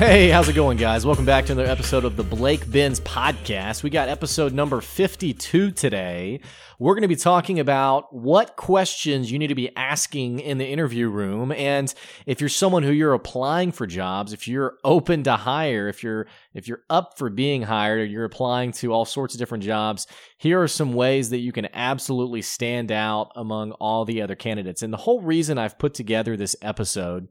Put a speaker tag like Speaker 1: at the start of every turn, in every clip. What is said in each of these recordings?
Speaker 1: Hey, how's it going, guys? Welcome back to another episode of the Blake Benz podcast. We got episode number 52 today. We're going to be talking about what questions you need to be asking in the interview room. And if you're someone who you're applying for jobs, if you're open to hire, if you're, if you're up for being hired or you're applying to all sorts of different jobs, here are some ways that you can absolutely stand out among all the other candidates. And the whole reason I've put together this episode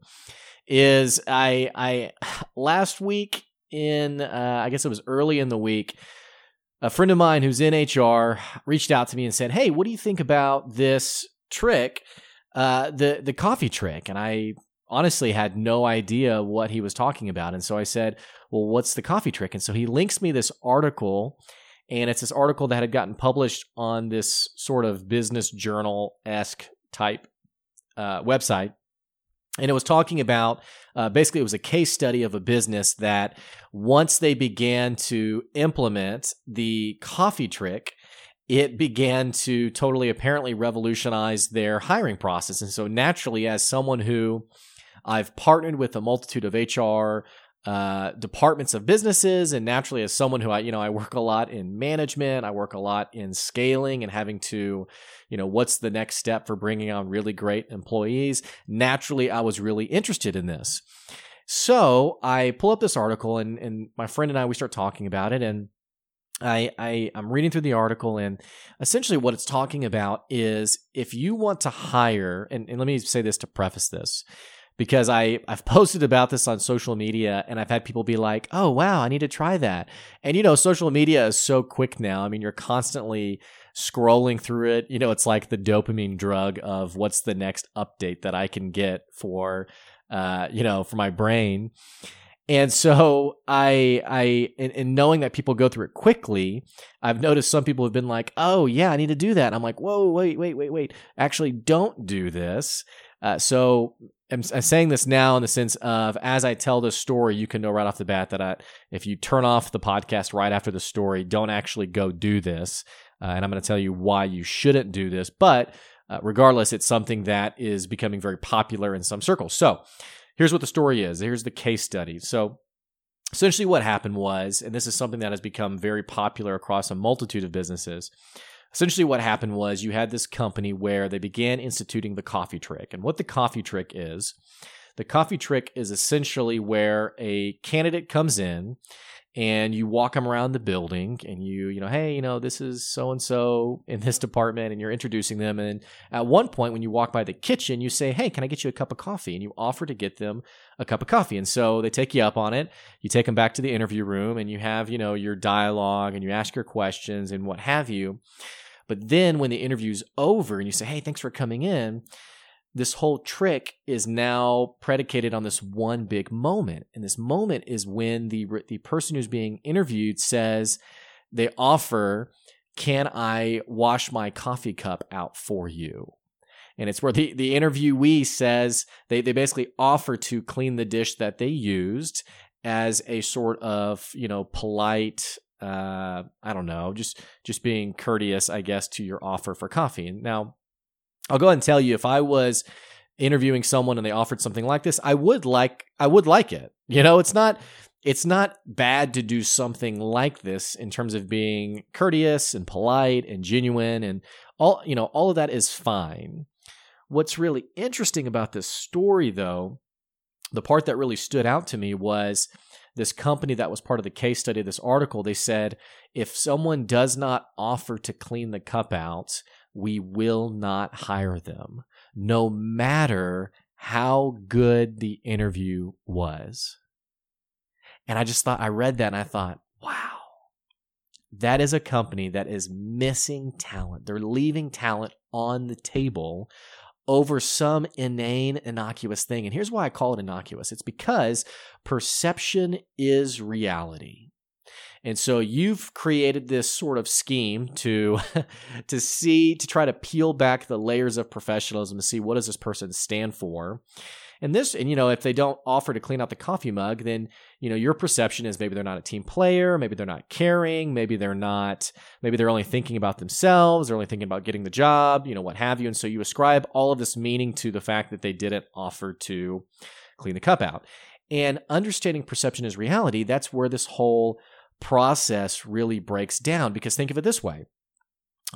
Speaker 1: is I I last week in uh, I guess it was early in the week, a friend of mine who's in HR reached out to me and said, "Hey, what do you think about this trick, uh, the the coffee trick?" And I honestly had no idea what he was talking about, and so I said, "Well, what's the coffee trick?" And so he links me this article. And it's this article that had gotten published on this sort of business journal esque type uh, website and it was talking about uh, basically it was a case study of a business that once they began to implement the coffee trick it began to totally apparently revolutionize their hiring process. And so naturally as someone who i've partnered with a multitude of hr uh, departments of businesses. And naturally as someone who i you know i work a lot in management i work a lot in scaling and having to you know what's the next step for bringing on really great employees? Naturally i was really interested in this. So i pull up this article and and my friend and i we start talking about it. And I, I I'm reading through the article and essentially what it's talking about is if you want to hire and, and let me say this to preface this because I I've posted about this on social media and I've had people be like, "Oh wow, I need to try that." And you know, social media is so quick now. I mean, you're constantly scrolling through it. You know, it's like the dopamine drug of what's the next update that I can get for uh, you know, for my brain. And so I, I, in, in, knowing that people go through it quickly, I've noticed some people have been like, "Oh yeah, I need to do that." I'm like, "Whoa, wait, wait, wait, wait! Actually, don't do this." Uh, so I'm, I'm, saying this now in the sense of as I tell this story, you can know right off the bat that I, if you turn off the podcast right after the story, don't actually go do this. Uh, and I'm going to tell you why you shouldn't do this. But uh, regardless, it's something that is becoming very popular in some circles. So here's what the story is. Here's the case study. So essentially, what happened was, and this is something that has become very popular across a multitude of businesses essentially what happened was you had this company where they began instituting the coffee trick. And what the coffee trick is, the coffee trick is essentially where a candidate comes in and you walk them around the building and you you know hey you know this is so and so in this department and you're introducing them and at one point when you walk by the kitchen you say hey can i get you a cup of coffee? and you offer to get them a cup of coffee and so they take you up on it. You take them back to the interview room and you have you know your dialogue and you ask your questions and what have you. But then when the interview's over and you say, hey, thanks for coming in, this whole trick is now predicated on this one big moment. And this moment is when the, the person who's being interviewed says, they offer, can I wash my coffee cup out for you? And it's where the, the interviewee says they, they basically offer to clean the dish that they used as a sort of, you know, polite uh, I don't know, just just being courteous, I guess, to your offer for coffee. Now, I'll go ahead and tell you if I was interviewing someone and they offered something like this, I would like I would like it. You know, it's not it's not bad to do something like this in terms of being courteous and polite and genuine and all you know, all of that is fine. What's really interesting about this story though, the part that really stood out to me was this company that was part of the case study, this article, they said if someone does not offer to clean the cup out, we will not hire them, no matter how good the interview was. And I just thought, I read that and I thought, wow, that is a company that is missing talent. They're leaving talent on the table over some inane, innocuous thing. And here's why I call it innocuous it's because perception is reality. And so you've created this sort of scheme to to see to try to peel back the layers of professionalism to see what does this person stand for. And this, and you know, if they don't offer to clean out the coffee mug, then you know your perception is maybe they're not a team player, maybe they're not caring, maybe they're not, maybe they're only thinking about themselves, they're only thinking about getting the job, you know, what have you. And so you ascribe all of this meaning to the fact that they didn't offer to clean the cup out. And understanding perception is reality, that's where this whole process really breaks down. Because think of it this way.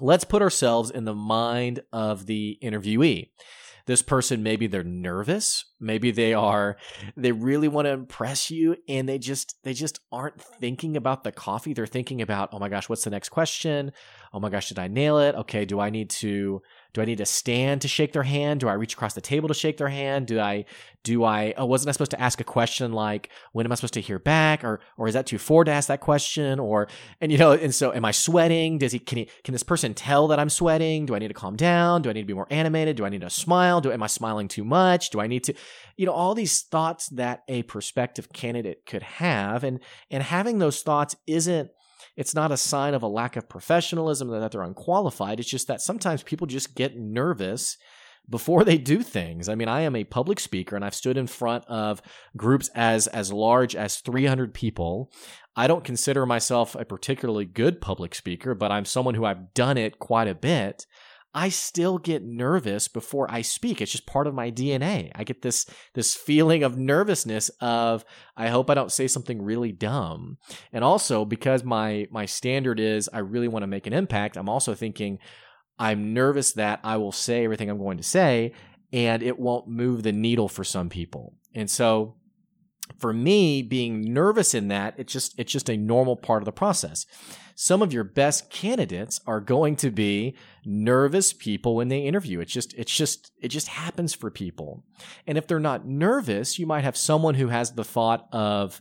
Speaker 1: Let's put ourselves in the mind of the interviewee. This person maybe they're nervous. Maybe they are they really want to impress you and they just they just aren't thinking about the coffee. They're thinking about oh my gosh what's the next question? Oh my gosh did i nail it? Okay do i need to do I need to stand to shake their hand? Do I reach across the table to shake their hand? Do I do I oh wasn't I supposed to ask a question like when am I supposed to hear back or or is that too forward to ask that question or and you know and so am I sweating? Does he can he can this person tell that I'm sweating? Do I need to calm down? Do I need to be more animated? Do I need to smile? Do am I smiling too much? Do I need to you know all these thoughts that a prospective candidate could have and and having those thoughts isn't it's not a sign of a lack of professionalism that they're unqualified. It's just that sometimes people just get nervous before they do things. I mean, I am a public speaker and I've stood in front of groups as as large as 300 people. I don't consider myself a particularly good public speaker, but I'm someone who I've done it quite a bit. I still get nervous before I speak. It's just part of my DNA. I get this this feeling of nervousness of I hope I don't say something really dumb. And also because my my standard is I really want to make an impact, I'm also thinking I'm nervous that I will say everything I'm going to say and it won't move the needle for some people. And so for me being nervous in that it's just it's just a normal part of the process. Some of your best candidates are going to be nervous people when they interview. It's just it's just it just happens for people. And if they're not nervous you might have someone who has the thought of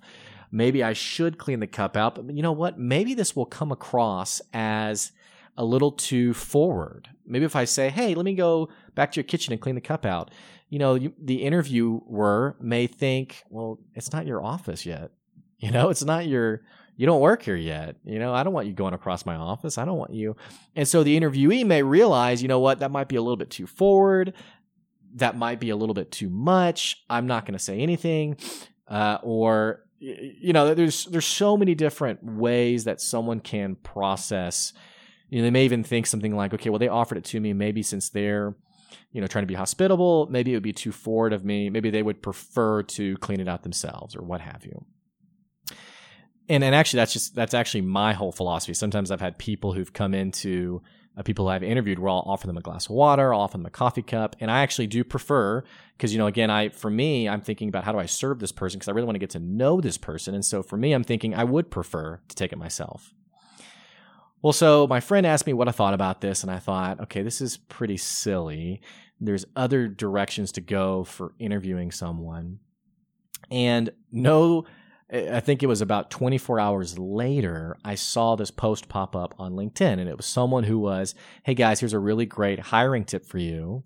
Speaker 1: maybe I should clean the cup out but you know what? Maybe this will come across as a little too forward. Maybe if I say hey let me go back to your kitchen and clean the cup out you know, you, the interviewer may think, well, it's not your office yet. You know, it's not your, you don't work here yet. You know, I don't want you going across my office. I don't want you. And so the interviewee may realize, you know what, that might be a little bit too forward. That might be a little bit too much. I'm not going to say anything. Uh, or, you know, there's, there's so many different ways that someone can process. You know, they may even think something like, okay, well, they offered it to me. Maybe since they're, you know, trying to be hospitable. Maybe it would be too forward of me. Maybe they would prefer to clean it out themselves or what have you. And and actually, that's just that's actually my whole philosophy. Sometimes I've had people who've come into uh, people I've interviewed where I'll offer them a glass of water, I'll offer them a coffee cup, and I actually do prefer because you know again I for me I'm thinking about how do I serve this person because I really want to get to know this person, and so for me I'm thinking I would prefer to take it myself. Well, so my friend asked me what I thought about this, and I thought, okay, this is pretty silly. There's other directions to go for interviewing someone. And no, I think it was about 24 hours later, I saw this post pop up on LinkedIn, and it was someone who was, hey guys, here's a really great hiring tip for you.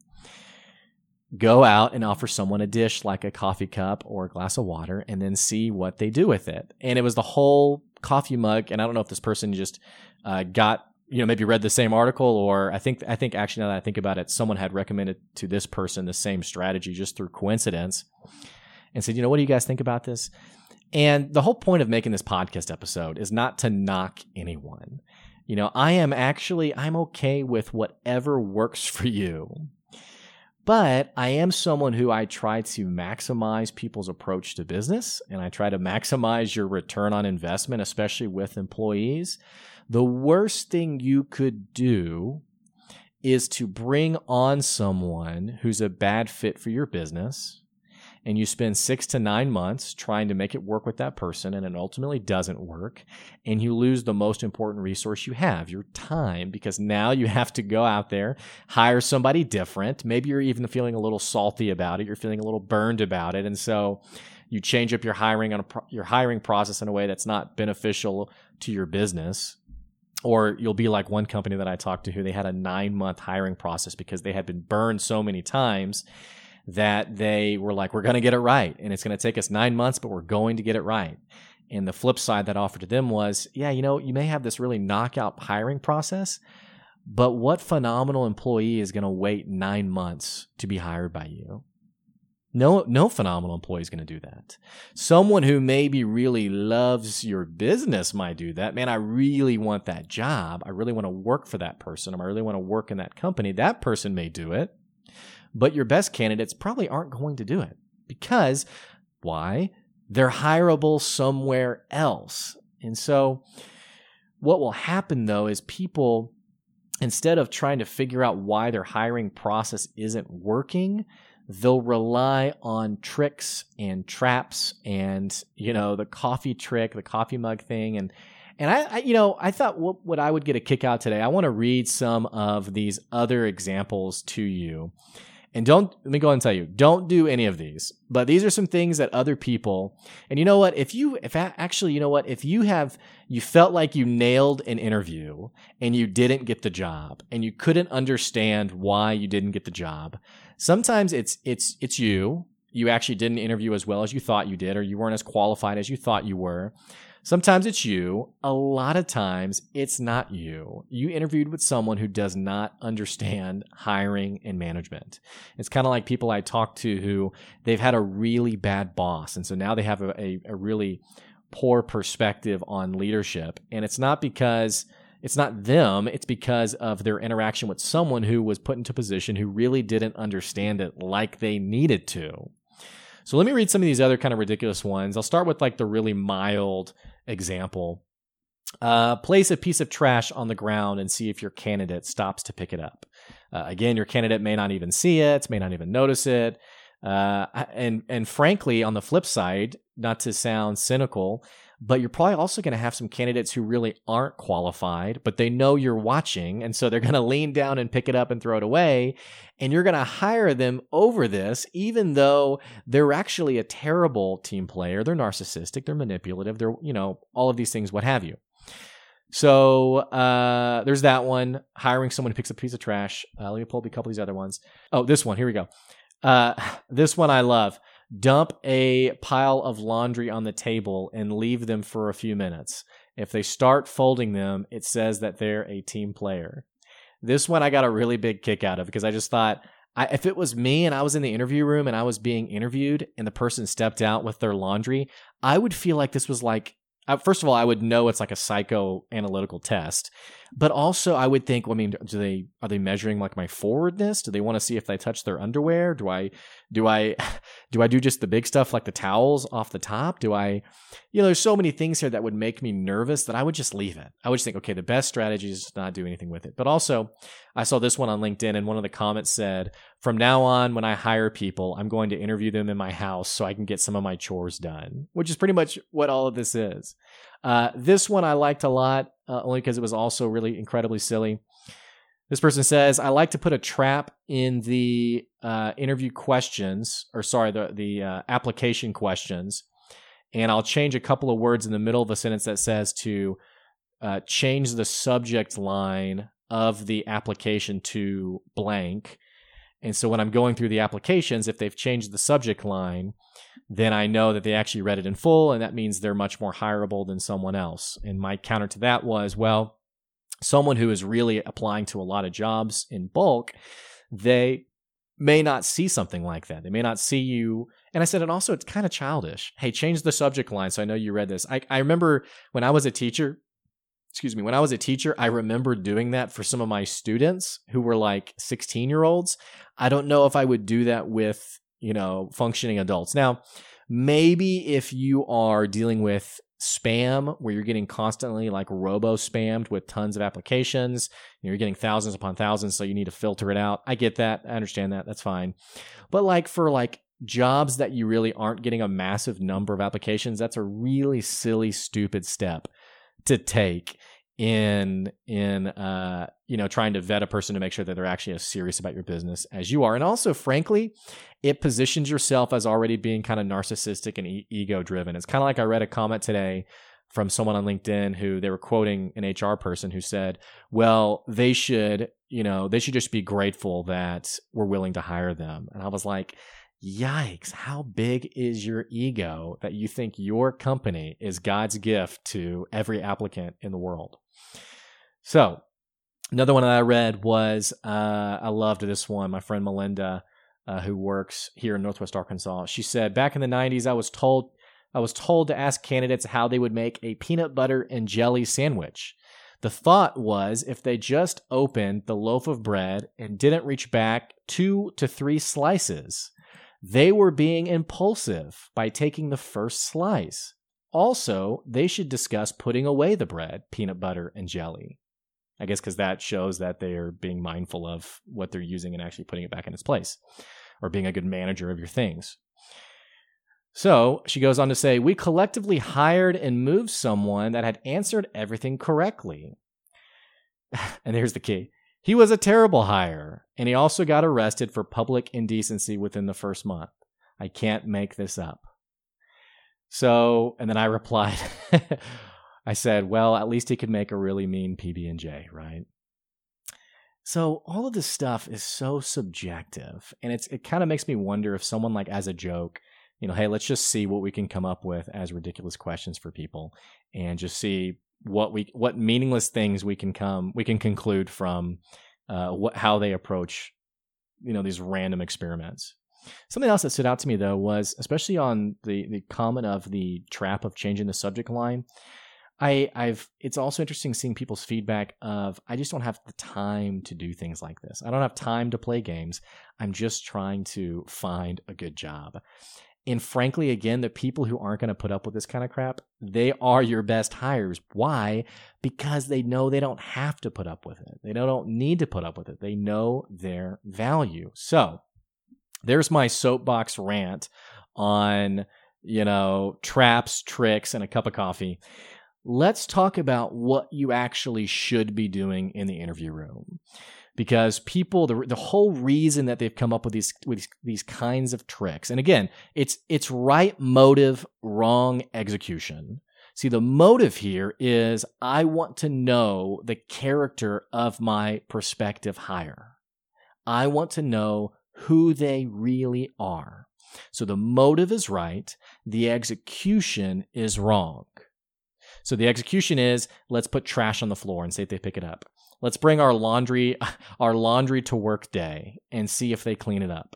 Speaker 1: Go out and offer someone a dish like a coffee cup or a glass of water, and then see what they do with it. And it was the whole coffee mug, and I don't know if this person just uh, got you know maybe read the same article or i think i think actually now that i think about it someone had recommended to this person the same strategy just through coincidence and said you know what do you guys think about this? And the whole point of making this podcast episode is not to knock anyone. You know i am actually i'm okay with whatever works for you but I am someone who I try to maximize people's approach to business and I try to maximize your return on investment, especially with employees. The worst thing you could do is to bring on someone who's a bad fit for your business and you spend six to nine months trying to make it work with that person and it ultimately doesn't work and you lose the most important resource you have your time because now you have to go out there hire somebody different. Maybe you're even feeling a little salty about it. You're feeling a little burned about it. And so you change up your hiring on pro- your hiring process in a way that's not beneficial to your business. Or you'll be like one company that I talked to who they had a nine month hiring process because they had been burned so many times that they were like, we're going to get it right. And it's going to take us nine months, but we're going to get it right. And the flip side that offered to them was, yeah, you know, you may have this really knockout hiring process, but what phenomenal employee is going to wait nine months to be hired by you? No, no phenomenal employee is going to do that. Someone who maybe really loves your business might do that. Man, I really want that job. I really want to work for that person. I really want to work in that company. That person may do it, but your best candidates probably aren't going to do it because why? they're hireable somewhere else. And so, what will happen though is people, instead of trying to figure out why their hiring process isn't working, they'll rely on tricks and traps and you know the coffee trick the coffee mug thing and and I, I you know i thought what, what i would get a kick out today i want to read some of these other examples to you and don't let me go and tell you don't do any of these but these are some things that other people and you know what if you if actually you know what if you have you felt like you nailed an interview and you didn't get the job and you couldn't understand why you didn't get the job Sometimes it's it's it's you. You actually didn't interview as well as you thought you did, or you weren't as qualified as you thought you were. Sometimes it's you. A lot of times it's not you. You interviewed with someone who does not understand hiring and management. It's kind of like people I talk to who they've had a really bad boss. And so now they have a, a, a really poor perspective on leadership. And it's not because it's not them, it's because of their interaction with someone who was put into position who really didn't understand it like they needed to. So let me read some of these other kind of ridiculous ones. I'll start with like the really mild example. Uh, place a piece of trash on the ground and see if your candidate stops to pick it up. Uh, again, your candidate may not even see it, may not even notice it. Uh, and and frankly, on the flip side, not to sound cynical, but you're probably also going to have some candidates who really aren't qualified, but they know you're watching. And so they're going to lean down and pick it up and throw it away. And you're going to hire them over this, even though they're actually a terrible team player. They're narcissistic, they're manipulative, they're, you know, all of these things, what have you. So uh, there's that one. Hiring someone who picks a piece of trash. Uh, let me pull up a couple of these other ones. Oh, this one. Here we go. Uh, this one I love dump a pile of laundry on the table and leave them for a few minutes. If they start folding them, it says that they're a team player. This one I got a really big kick out of because I just thought I, if it was me and I was in the interview room and I was being interviewed and the person stepped out with their laundry, I would feel like this was like first of all, I would know it's like a psychoanalytical test, but also I would think, well, I mean, do they are they measuring like my forwardness? Do they want to see if they touch their underwear? Do I do I do I do just the big stuff like the towels off the top? Do I, you know, there's so many things here that would make me nervous that I would just leave it. I would just think, okay, the best strategy is not do anything with it. But also, I saw this one on LinkedIn, and one of the comments said, from now on, when I hire people, I'm going to interview them in my house so I can get some of my chores done, which is pretty much what all of this is. Uh, this one I liked a lot, uh, only because it was also really incredibly silly. This person says, I like to put a trap in the uh, interview questions, or sorry, the, the uh, application questions, and I'll change a couple of words in the middle of a sentence that says to uh, change the subject line of the application to blank. And so when I'm going through the applications, if they've changed the subject line, then I know that they actually read it in full, and that means they're much more hireable than someone else. And my counter to that was, well, someone who is really applying to a lot of jobs in bulk, they may not see something like that. They may not see you. And I said, and also it's kind of childish. Hey, change the subject line. So I know you read this. I, I remember when I was a teacher, excuse me, when I was a teacher, I remember doing that for some of my students who were like 16 year olds. I don't know if I would do that with, you know, functioning adults. Now, maybe if you are dealing with spam where you're getting constantly like robo spammed with tons of applications you're getting thousands upon thousands so you need to filter it out i get that i understand that that's fine but like for like jobs that you really aren't getting a massive number of applications that's a really silly stupid step to take in in uh you know trying to vet a person to make sure that they're actually as serious about your business as you are. And also frankly it positions yourself as already being kind of narcissistic and e- ego driven it's kind of like i read a comment today from someone on linkedin who they were quoting an hr person who said well they should you know they should just be grateful that we're willing to hire them. And i was like Yikes, how big is your ego that you think your company is God's gift to every applicant in the world? So, another one that I read was uh, I loved this one. My friend Melinda, uh, who works here in Northwest Arkansas, she said, Back in the 90s, I was told. I was told to ask candidates how they would make a peanut butter and jelly sandwich. The thought was if they just opened the loaf of bread and didn't reach back two to three slices, They were being impulsive by taking the first slice. Also, they should discuss putting away the bread, peanut butter, and jelly. I guess because that shows that they are being mindful of what they're using and actually putting it back in its place or being a good manager of your things. So she goes on to say, We collectively hired and moved someone that had answered everything correctly. and here's the key he was a terrible hire, and he also got arrested for public indecency within the first month. I can't make this up. So, and then I replied, I said, well, at least he could make a really mean PB and J, right? So all of this stuff is so subjective, and it's it kind of makes me wonder if someone like as a joke, you know, hey, let's just see what we can come up with as ridiculous questions for people, and just see what we what meaningless things we can come we can conclude from uh, what how they approach you know these random experiments. Something else that stood out to me though was especially on the the comment of the trap of changing the subject line. I I've it's also interesting seeing people's feedback of I just don't have the time to do things like this. I don't have time to play games. I'm just trying to find a good job. And frankly, again, the people who aren't going to put up with this kind of crap, they are your best hires. Why? Because they know they don't have to put up with it. They don't need to put up with it. They know their value. So there's my soapbox rant on, you know, traps, tricks, and a cup of coffee. Let's talk about what you actually should be doing in the interview room because people the, the whole reason that they've come up with these with these kinds of tricks and again it's it's right motive wrong execution. See the motive here is i want to know the character of my prospective hire. I want to know who they really are. So the motive is right the execution is wrong. So the execution is let's put trash on the floor and see if they pick it up Let's bring our laundry our laundry to work day and see if they clean it up.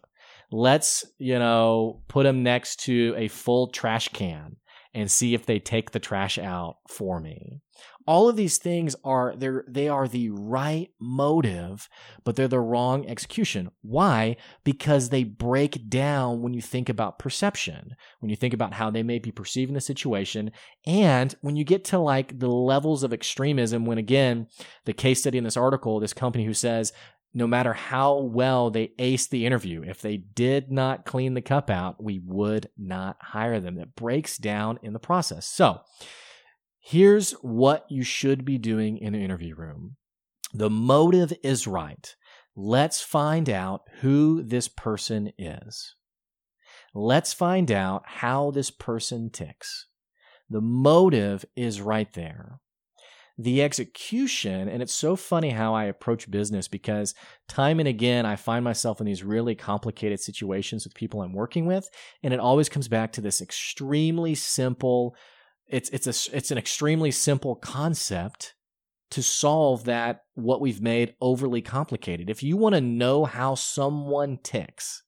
Speaker 1: Let's, you know, put them next to a full trash can and see if they take the trash out for me. All of these things are they're they are the right motive, but they're the wrong execution. Why? Because they break down when you think about perception, when you think about how they may be perceiving the situation, and when you get to like the levels of extremism when again, the case study in this article, this company who says no matter how well they aced the interview, if they did not clean the cup out, we would not hire them. That breaks down in the process. So, here's what you should be doing in the interview room. The motive is right. Let's find out who this person is. Let's find out how this person ticks. The motive is right there the execution and it's so funny how i approach business because time and again i find myself in these really complicated situations with people i'm working with and it always comes back to this extremely simple it's it's a it's an extremely simple concept to solve that what we've made overly complicated. If you want to know how someone ticks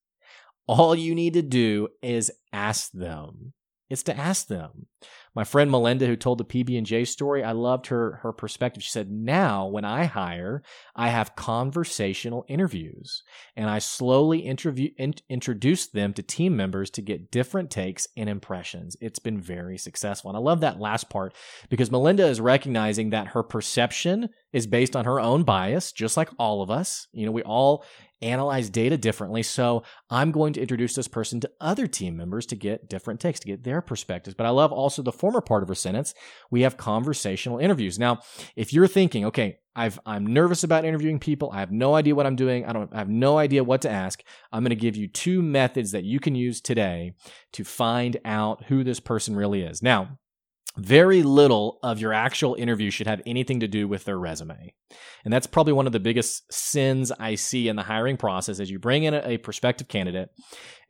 Speaker 1: all you need to do is ask them it's to ask them my friend Melinda, who told the PB and J story, I loved her her perspective. She said, "Now, when I hire, I have conversational interviews, and I slowly interview in, introduce them to team members to get different takes and impressions. It's been very successful, and I love that last part because Melinda is recognizing that her perception is based on her own bias, just like all of us. You know, we all analyze data differently. So I'm going to introduce this person to other team members to get different takes, to get their perspectives. But I love also the former part of her sentence. We have conversational interviews. Now, if you're thinking, okay, I've, I'm nervous about interviewing people. I have no idea what I'm doing. I don't I have no idea what to ask. I'm going to give you two methods that you can use today to find out who this person really is. Now, very little of your actual interview should have anything to do with their resume. And that's probably one of the biggest sins I see in the hiring process as you bring in a, a, prospective candidate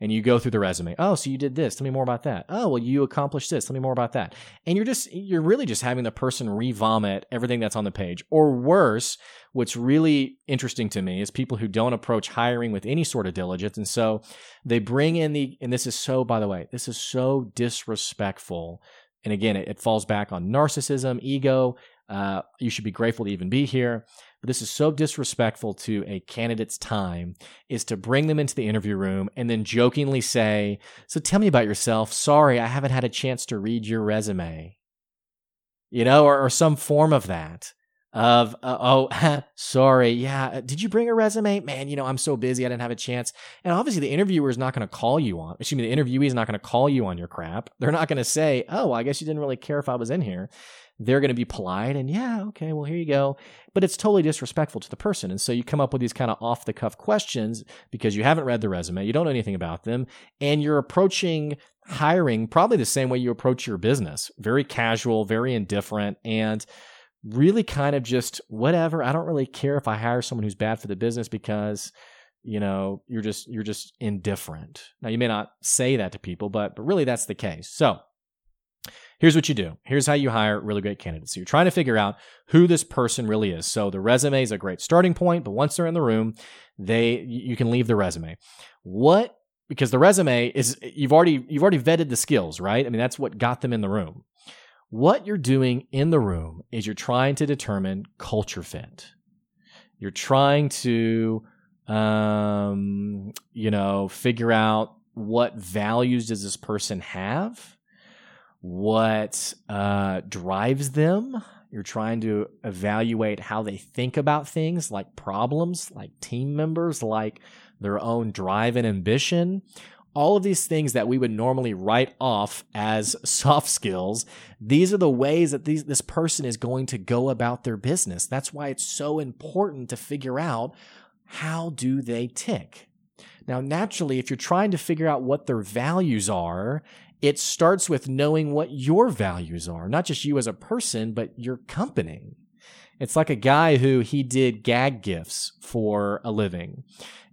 Speaker 1: and you go through the resume. Oh, so you did this. Tell me more about that. Oh, well, you accomplished this. Tell me more about that. And you're just, you're really just having the person re-vomit everything that's on the page. Or worse, what's really interesting to me is people who don't approach hiring with any sort of diligence. And so they bring in the, and this is so, by the way, this is so disrespectful and again, it, it falls back on narcissism, ego. Uh, you should be grateful to even be here. But this is so disrespectful to a candidate's time is to bring them into the interview room and then jokingly say, So tell me about yourself. Sorry, I haven't had a chance to read your resume. You know, or, or some form of that of uh, oh sorry yeah uh, did you bring a resume? Man you know i'm so busy i didn't have a chance. And obviously the interviewer is not going to call you on excuse me the interviewee is not going to call you on your crap. They're not going to say oh i guess you didn't really care if i was in here. They're going to be polite and yeah okay well here you go. But it's totally disrespectful to the person. And so you come up with these kind of off the cuff questions because you haven't read the resume you don't know anything about them and you're approaching hiring probably the same way you approach your business. Very casual very indifferent and really kind of just whatever. I don't really care if I hire someone who's bad for the business because you know you're just you're just indifferent. Now you may not say that to people, but but really that's the case. So here's what you do. Here's how you hire really great candidates. So you're trying to figure out who this person really is. So the resume is a great starting point, but once they're in the room, they you can leave the resume. What because the resume is you've already you've already vetted the skills, right? I mean that's what got them in the room. What you're doing in the room is you're trying to determine culture fit. You're trying to, um, you know, figure out what values does this person have, what uh, drives them. You're trying to evaluate how they think about things like problems, like team members, like their own drive and ambition all of these things that we would normally write off as soft skills, these are the ways that these, this person is going to go about their business. That's why it's so important to figure out how do they tick. Now, naturally, if you're trying to figure out what their values are, it starts with knowing what your values are, not just you as a person, but your company. It's like a guy who he did gag gifts for a living.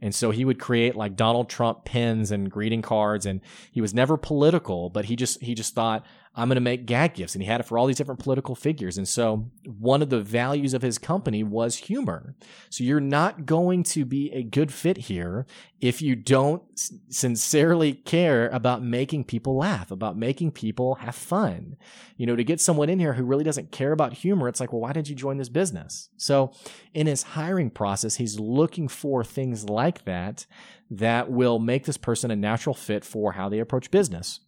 Speaker 1: And so he would create like Donald Trump pins and greeting cards and he was never political, but he just he just thought I'm going to make gag gifts. And he had it for all these different political figures. And so one of the values of his company was humor. So you're not going to be a good fit here if you don't sincerely care about making people laugh, about making people have fun. You know, to get someone in here who really doesn't care about humor, it's like, well, why did you join this business? So in his hiring process, he's looking for things like that that will make this person a natural fit for how they approach business.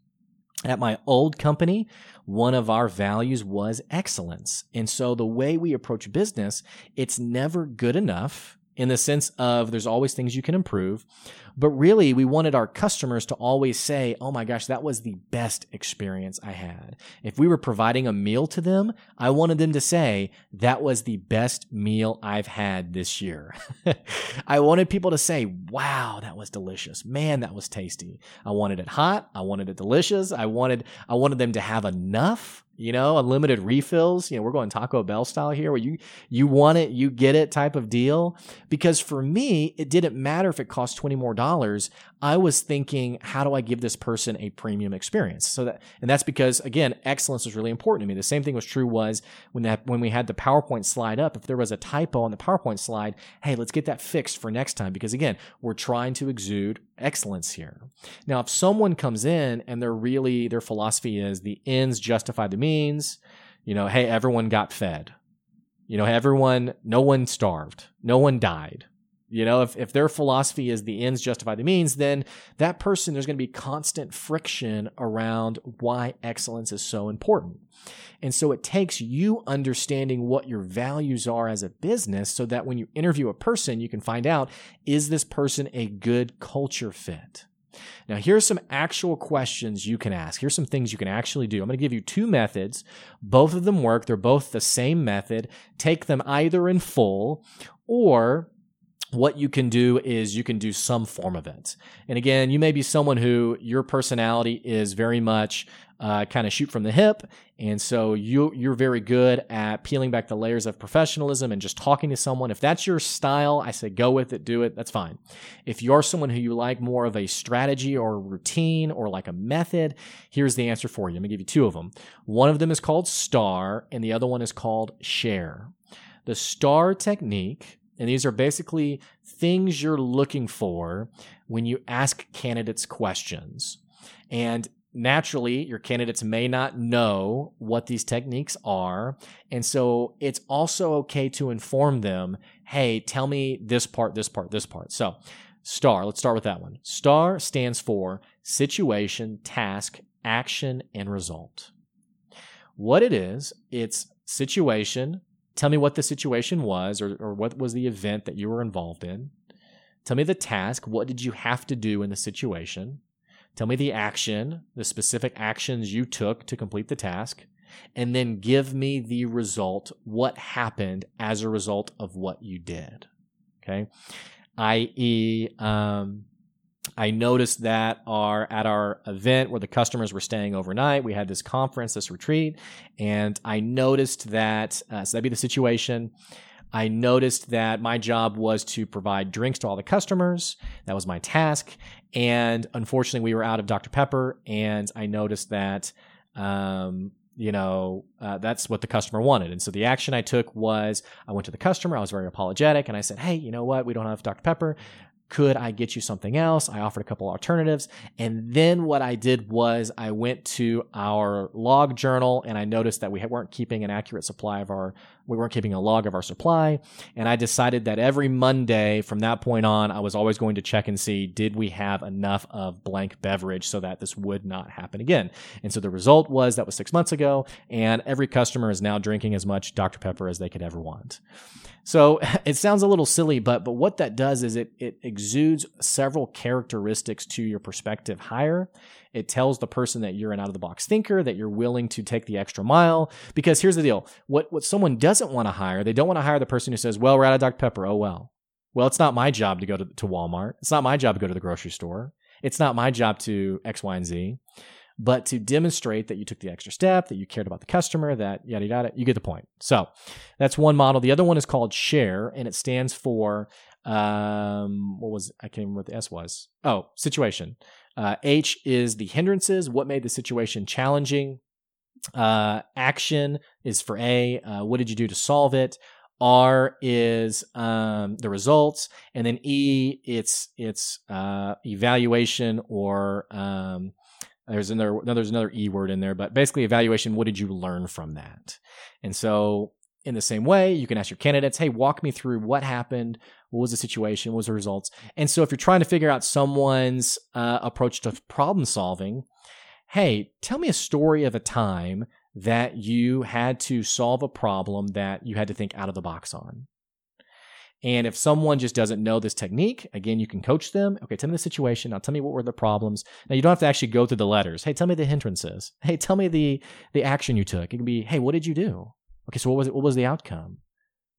Speaker 1: At my old company, one of our values was excellence. And so the way we approach business, it's never good enough in the sense of there's always things you can improve. But really, we wanted our customers to always say, Oh my gosh, that was the best experience I had. If we were providing a meal to them, I wanted them to say, That was the best meal I've had this year. I wanted people to say, Wow, that was delicious. Man, that was tasty. I wanted it hot. I wanted it delicious. I wanted, I wanted them to have enough you know, unlimited refills. You know, we're going Taco Bell style here where you you want it, you get it type of deal. Because for me, it didn't matter if it cost 20 more dollars. I was thinking, how do I give this person a premium experience? So that and that's because again, excellence is really important to me. The same thing was true was when that when we had the PowerPoint slide up, if there was a typo on the PowerPoint slide, hey, let's get that fixed for next time. Because again, we're trying to exude excellence here. Now, if someone comes in and they're really their philosophy is the ends justify the means, you know, hey, everyone got fed. You know, everyone, no one starved, no one died. You know, if, if their philosophy is the ends justify the means, then that person, there's going to be constant friction around why excellence is so important. And so it takes you understanding what your values are as a business so that when you interview a person, you can find out, is this person a good culture fit? Now, here's some actual questions you can ask. Here's some things you can actually do. I'm going to give you two methods. Both of them work. They're both the same method. Take them either in full or what you can do is you can do some form of it. And again, you may be someone who your personality is very much uh, kind of shoot from the hip. And so you, you're very good at peeling back the layers of professionalism and just talking to someone. If that's your style, I say go with it, do it. That's fine. If you're someone who you like more of a strategy or a routine or like a method, here's the answer for you. I'm to give you two of them. One of them is called STAR, and the other one is called SHARE. The STAR technique and these are basically things you're looking for when you ask candidates questions. And naturally, your candidates may not know what these techniques are. And so it's also okay to inform them hey, tell me this part, this part, this part. So, STAR, let's start with that one. STAR stands for situation, task, action, and result. What it is, it's situation. Tell me what the situation was or, or what was the event that you were involved in. Tell me the task. What did you have to do in the situation? Tell me the action, the specific actions you took to complete the task, and then give me the result, what happened as a result of what you did. Okay. I.e., um, I noticed that our at our event where the customers were staying overnight, we had this conference, this retreat, and I noticed that uh, so that'd be the situation. I noticed that my job was to provide drinks to all the customers. That was my task. And unfortunately, we were out of Dr. Pepper. And I noticed that, um, you know, uh, that's what the customer wanted. And so the action I took was I went to the customer. I was very apologetic. And I said, hey, you know what? We don't have Dr. Pepper. Could I get you something else? I offered a couple alternatives. And then what I did was I went to our log journal and I noticed that we weren't keeping an accurate supply of our, we weren't keeping a log of our supply. And I decided that every Monday from that point on, I was always going to check and see, did we have enough of blank beverage so that this would not happen again? And so the result was that was six months ago and every customer is now drinking as much Dr. Pepper as they could ever want. So it sounds a little silly, but but what that does is it it exudes several characteristics to your prospective hire. It tells the person that you're an out of the box thinker, that you're willing to take the extra mile. Because here's the deal: what what someone doesn't want to hire, they don't want to hire the person who says, "Well, we're out of Dr Pepper." Oh well. Well, it's not my job to go to, to Walmart. It's not my job to go to the grocery store. It's not my job to X, Y, and Z but to demonstrate that you took the extra step, that you cared about the customer, that yada yada, you get the point. So that's one model. The other one is called share, and it stands for um, what was I can't remember what the S was. Oh, situation. Uh, H is the hindrances. What made the situation challenging? Uh, action is for A. Uh, what did you do to solve it? R is um, the results, and then E it's it's uh, evaluation or um, there's another there's another e word in there, but basically evaluation. What did you learn from that? And so, in the same way, you can ask your candidates, "Hey, walk me through what happened. What was the situation? What was the results?" And so, if you're trying to figure out someone's uh, approach to problem solving, hey, tell me a story of a time that you had to solve a problem that you had to think out of the box on. And if someone just doesn't know this technique, again, you can coach them. Okay, tell me the situation. Now tell me what were the problems. Now you don't have to actually go through the letters. Hey, tell me the hindrances. Hey, tell me the the action you took. It can be, hey, what did you do? Okay, so what was it? What was the outcome?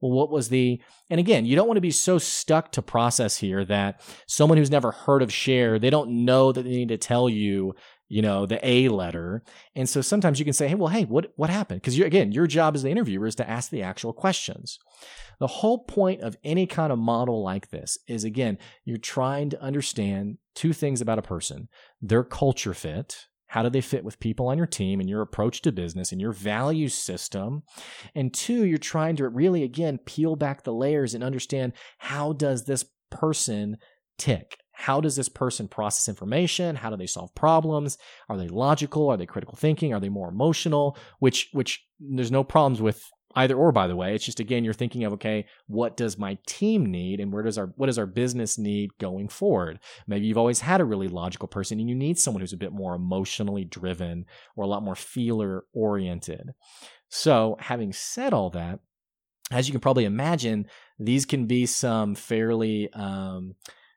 Speaker 1: Well, what was the and again, you don't want to be so stuck to process here that someone who's never heard of share, they don't know that they need to tell you you know, the A letter. And so sometimes you can say, hey, well, hey, what, what happened? Because again, your job as the interviewer is to ask the actual questions. The whole point of any kind of model like this is again, you're trying to understand two things about a person their culture fit. How do they fit with people on your team and your approach to business and your value system? And two, you're trying to really, again, peel back the layers and understand how does this person tick? How does this person process information? How do they solve problems? Are they logical? Are they critical thinking? Are they more emotional? Which, which there's no problems with either or by the way. It's just again you're thinking of okay what does my team need and where does our what does our business need going forward? Maybe you've always had a really logical person and you need someone who's a bit more emotionally driven or a lot more feeler oriented. So having said all that as you can probably imagine these can be some fairly um,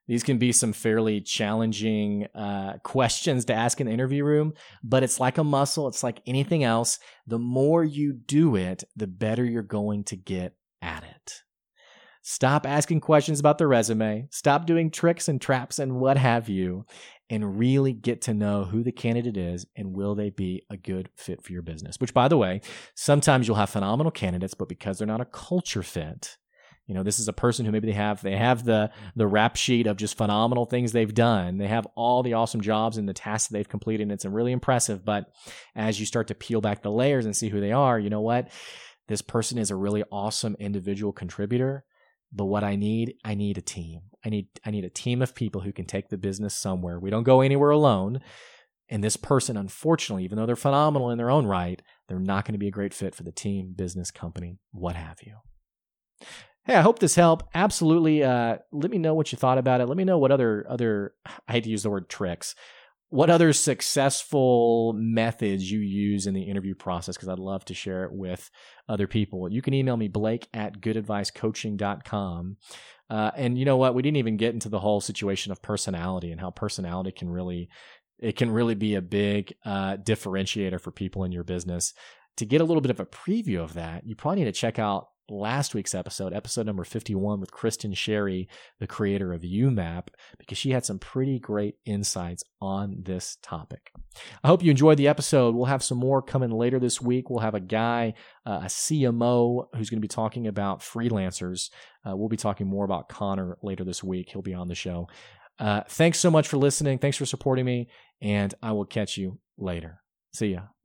Speaker 1: these can be some fairly challenging uh, questions to ask in the interview room, but it's like a muscle. It's like anything else. The more you do it, the better you're going to get at it. Stop asking questions about the resume. Stop doing tricks and traps and what have you, and really get to know who the candidate is and will they be a good fit for your business. Which, by the way, sometimes you'll have phenomenal candidates, but because they're not a culture fit, you know, this is a person who maybe they have they have the the rap sheet of just phenomenal things they've done. They have all the awesome jobs and the tasks that they've completed. And it's really impressive. But as you start to peel back the layers and see who they are, you know what? This person is a really awesome individual contributor. But what I need, I need a team. I need I need a team of people who can take the business somewhere. We don't go anywhere alone And this person, unfortunately, even though they're phenomenal in their own right, they're not going to be a great fit for the team, business, company, what have you. Hey, I hope this helped. Absolutely. Uh, let me know what you thought about it. Let me know what other other I hate to use the word tricks. What other successful methods you use in the interview process? Because I'd love to share it with other people. You can email me, Blake at goodadvicecoaching.com. Uh, and you know what? We didn't even get into the whole situation of personality and how personality can really it can really be a big uh, differentiator for people in your business. To get a little bit of a preview of that, you probably need to check out last week's episode, episode number 51 with Kristin Sherry, the creator of YouMap, because she had some pretty great insights on this topic. I hope you enjoyed the episode. We'll have some more coming later this week. We'll have a guy, uh, a CMO, who's going to be talking about freelancers. Uh, we'll be talking more about Connor later this week. He'll be on the show. Uh, thanks so much for listening. Thanks for supporting me, and I will catch you later. See ya.